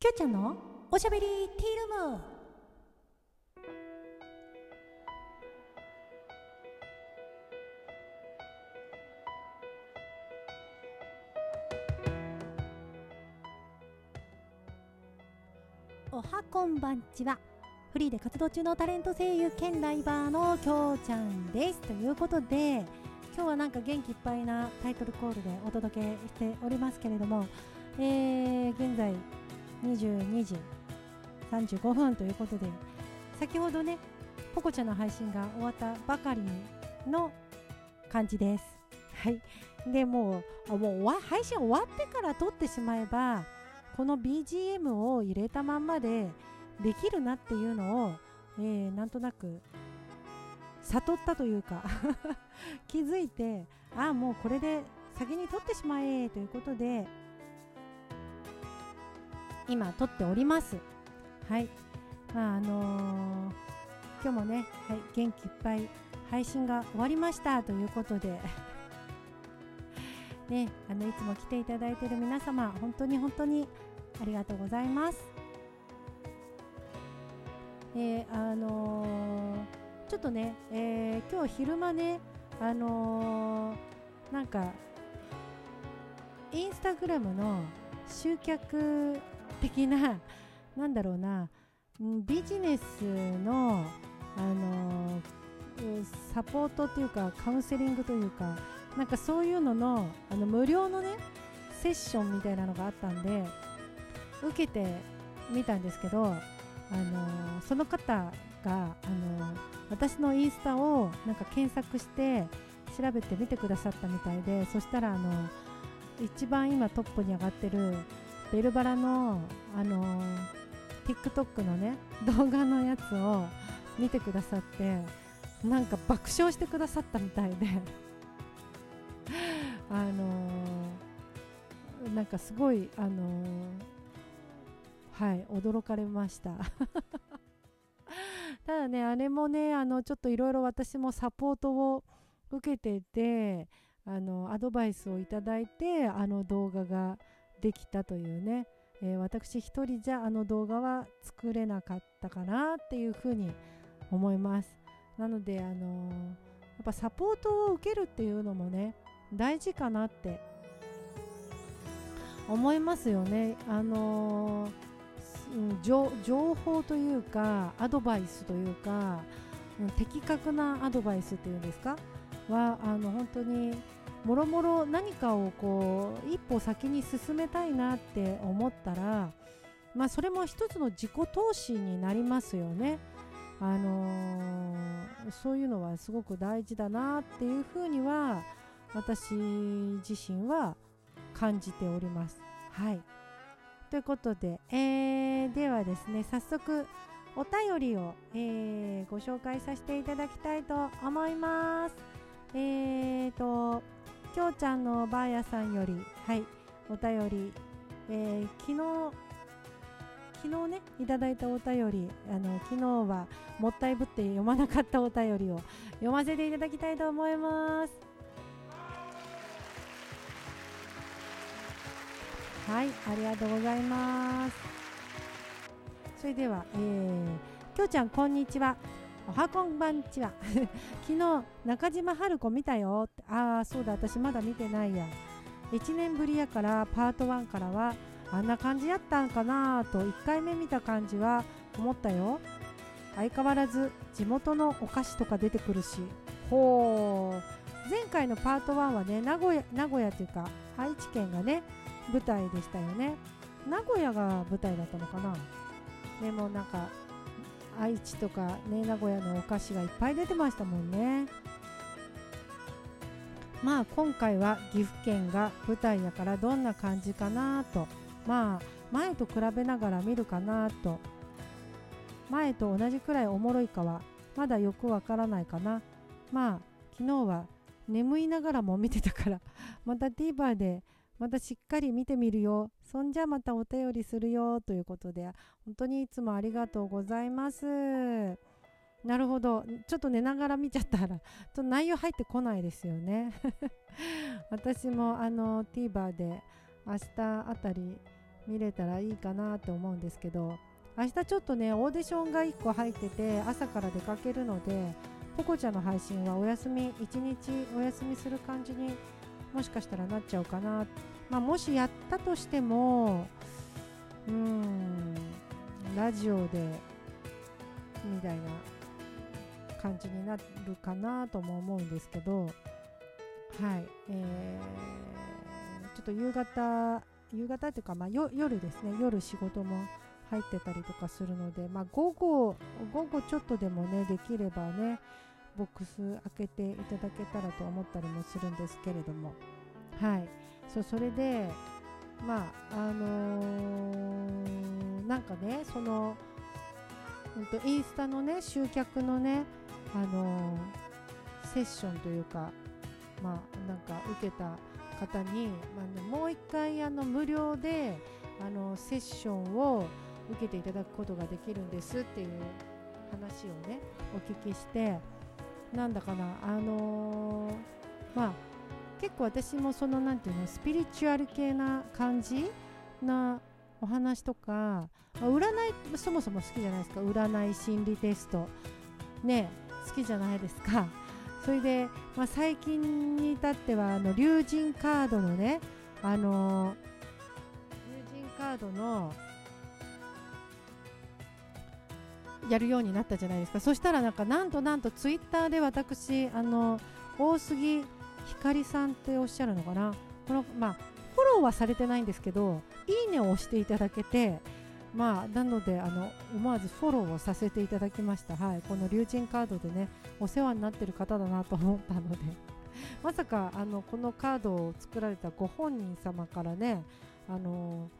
きょうちゃんのおしゃべりティールーム。おはこんばんちは。フリーで活動中のタレント声優兼ライバーのきょうちゃんです。ということで今日はなんか元気いっぱいなタイトルコールでお届けしておりますけれども、えー、現在22時35分ということで先ほどねポコちゃんの配信が終わったばかりの感じです。はい。でもうもう配信終わってから撮ってしまえばこの BGM を入れたまんまでできるなっていうのを、えー、なんとなく悟ったというか 気づいてああもうこれで先に撮ってしまえということで今撮っております。はい。まああのー、今日もね、はい、元気いっぱい配信が終わりましたということで。ねあのいつも来ていただいている皆様本当に本当にありがとうございます。えー、あのー、ちょっとね、えー、今日昼間ねあのなんかインスタグラムの集客的ななんだろうな。ビジネスの、あのサポートっていうかカウンセリングというかなんかそういうののあの無料のねセッションみたいなのがあったんで受けてみたんですけど、あのその方が、あの私のインスタをなんか検索して調べてみてくださったみたいでそしたらあの一番今トップに上がってるベルバラの、あのー、TikTok のね動画のやつを見てくださってなんか爆笑してくださったみたいで。あのー、なんかすごい、あの、はい驚かれました。ただねあれもねあのちょっといろいろ私もサポートを受けててあのアドバイスをいただいてあの動画ができたというね、えー、私一人じゃあの動画は作れなかったかなっていうふうに思います。なのであのー、やっぱサポートを受けるっていうのもね大事かなって思いますよね。あのー、情報というかアドバイスというか、うん、的確なアドバイスっていうんですか？はあの本当にもろもろ何かをこう一歩先に進めたいなって思ったら、まあ、それも一つの自己投資になりますよね。あのー、そういうのはすごく大事だなっていうふうには私自身は感じております。はいということで、えー、ではですね早速お便りを、えー、ご紹介させていただきたいと思います。えーときょうちゃんのばあやさんより、はい、お便り、えー、昨日、昨日ね、いただいたお便り、あの昨日はもったいぶって読まなかったお便りを読ませていただきたいと思います。はい、ありがとうございます。それでは、えー、きょうちゃん、こんにちは。おはこんばんちは 昨日中島春子見たよああそうだ私まだ見てないや。1年ぶりやからパート1からはあんな感じやったんかなと1回目見た感じは思ったよ。相変わらず地元のお菓子とか出てくるし。ほう。前回のパート1はね名古屋名古屋というか愛知県がね舞台でしたよね。名古屋が舞台だったのかな。でもなんか愛知とかね名古屋のお菓子がいっぱい出てましたもんね。まあ今回は岐阜県が舞台やからどんな感じかなとまあ前と比べながら見るかなと前と同じくらいおもろいかはまだよくわからないかなまあ昨日は眠いながらも見てたから また TVer でまたしっかり見てみるよ。そんじゃまたお便りするよ。ということで、本当にいつもありがとうございます。なるほど。ちょっと寝ながら見ちゃったら、と内容入ってこないですよね。私もあの TVer で明日あたり見れたらいいかなって思うんですけど明日ちょっとねオーディションが1個入ってて朝から出かけるのでポコちゃんの配信はお休み1日お休みする感じにもしかしたらなっちゃうかな、まあ、もしやったとしてもうんラジオでみたいな感じになるかなとも思うんですけどはい、えー、ちょっと夕方夕方っていうか、まあ、夜ですね。夜仕事も入ってたりとかするので、まあ、午後午後ちょっとでもねできればねボックス開けていただけたらと思ったりもするんですけれども。はい。そうそれでまああのー、なんかねその、うんと、インスタのね集客のねあのー、セッションというかまあなんか受けた方に、まあね、もう一回あの無料であのセッションを受けていただくことができるんですっていう話をねお聞きしてなんだかなあのー、まあ結構私もその何て言うのスピリチュアル系な感じなお話とかあ占いそもそも好きじゃないですか。占い心理テスト。ね好きじゃないですか。それで、まあ、最近に至ってはあの竜神カードのねあの竜神カードのやるようになったじゃないですか。そしたらなんかなんとなんとツイッターで私あの大杉ひかりさんっておっしゃるのかな。このまあフォローはされてないんですけどいいねを押していただけてまあなのであの思わずフォローをさせていただきました。はい。この竜神カードでねお世話になってる方だなと思ったので。まさかあのこのカードを作られたご本人様からねあの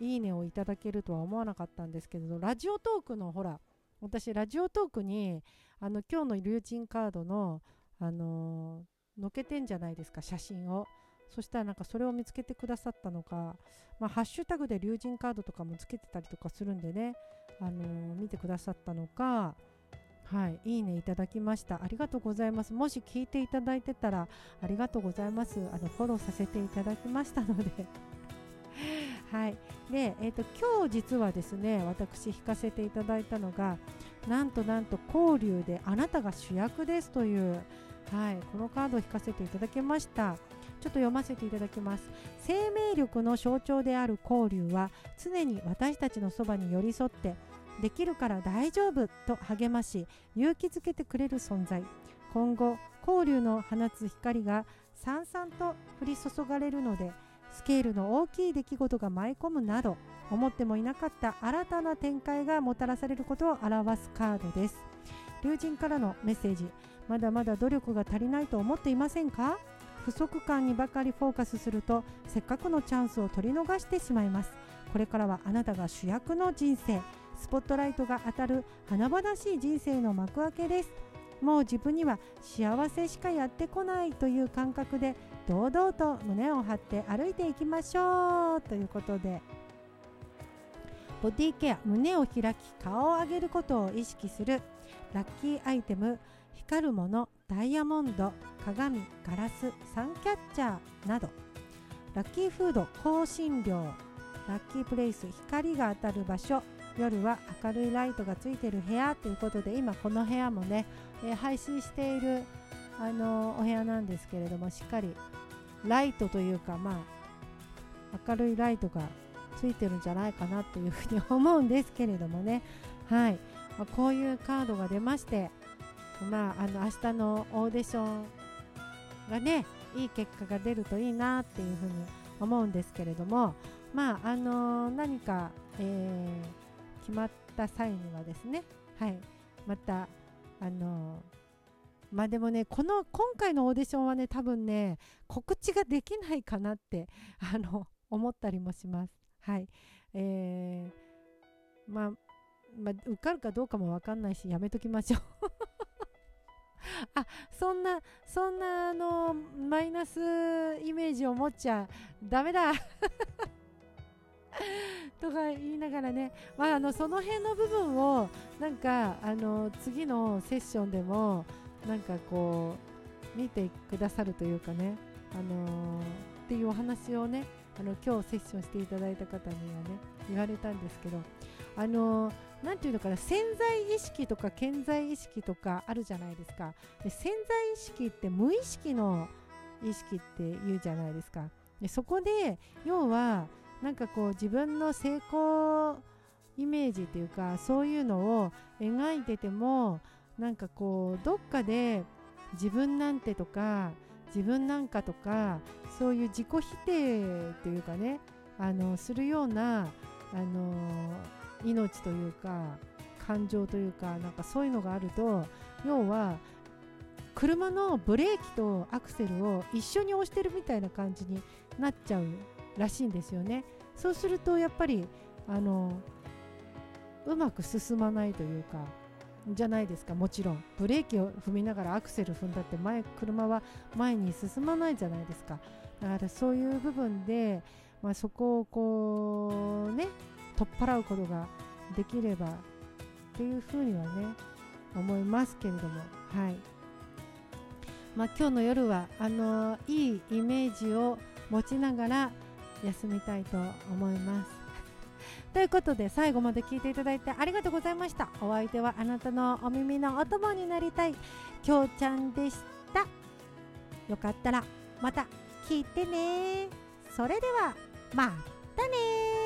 いいねをいただけるとは思わなかったんですけどラジオトークのほら私ラジオトークにあの今日の竜神カードのあのー、載っけてんじゃないですか写真を。そしたらなんかそれを見つけてくださったのか、まあ、ハッシュタグで竜神カードとかもつけてたりとかするんでね、あのー、見てくださったのかはい、いいねいただきました。ありがとうございます。もし聞いていただいてたら、ありがとうございます。あのフォローさせていただきましたので はい、で、えーと、今日実はですね私弾かせていただいたのがなんとなんと交流であなたが主役ですという、はい、このカードを弾かせていただきましたちょっと読ませていただきます。生命力の象徴である交流は常に私たちのそばに寄り添ってできるから大丈夫と励まし勇気づけてくれる存在。今後交流の放つ光がさんさんと降り注がれるのでスケールの大きい出来事が舞い込むなど思ってもいなかった新たな展開がもたらされることを表すカードです。龍神からのメッセージまだまだ努力が足りないと思っていませんか？不足感にばかりフォーカスするとせっかくのチャンスを取り逃してしまいます。これからはあなたが主役の人生スポットライトが当たる華々しい人生の幕開けです。もう自分には幸せしかやってこないという感覚で堂々と胸を張って歩いていきましょう。ということでボディケア胸を開き顔を上げることを意識するラッキーアイテム光るものダイヤモンド鏡ガラスサンキャッチャーなど。ラッキーフード香辛料。ラッキープレイス光が当たる場所。夜は明るいライトがついている部屋ということで今この部屋もね、えー、配信しているあのお部屋なんですけれどもしっかりライトというかまあ明るいライトがついてるんじゃないかなというふうに思うんですけれどもね。はい、まあ、こういうカードが出ましてまああの明日のオーディションがねいい結果が出るといいなっていうふうに思うんですけれどもまああのー、何か、えー、決まった際にはですねはいまたあのーまあでもねこの今回のオーディションはね多分ね告知ができないかなって あの思ったりもします。はいえー、まあまあ、受かるかどうかも分かんないしやめときましょう。あそんなそんなあのマイナスイメージを持っちゃダメだ。とか言いながらね、まあ、あのその辺の部分をなんかあの次のセッションでもなんかこう見てくださるというかね、あのー、っていうお話をねあの今日セッションしていただいた方にはね言われたんですけど。あのなんていうのかな潜在意識とか潜在意識とかあるじゃないですか。で潜在意識って無意識の意識って言うじゃないですか。でそこで要はなんかこう自分の成功イメージっていうかそういうのを描いててもなんかこうどっかで自分なんてとか自分なんかとかそういう自己否定っていうかねあのするようなあの命というか感情というかなんかそういうのがあると要は車のブレーキとアクセルを一緒に押してるみたいな感じになっちゃうらしいんですよね。そうするとやっぱりあのうまく進まないというかじゃないですかもちろんブレーキを踏みながらアクセル踏んだって前車は前に進まないじゃないですかだからそういう部分で、まあ、そこをこうね取っ払うことができればっていうふうにはね思いますけれども。はい。まあ、今日の夜はあのいいイメージを持ちながら休みたいと思います。ということで最後まで聞いていただいてありがとうございました。お相手はあなたのお耳のお供になりたいきょうちゃんでした。よかったらまた聞いてね。それではまたね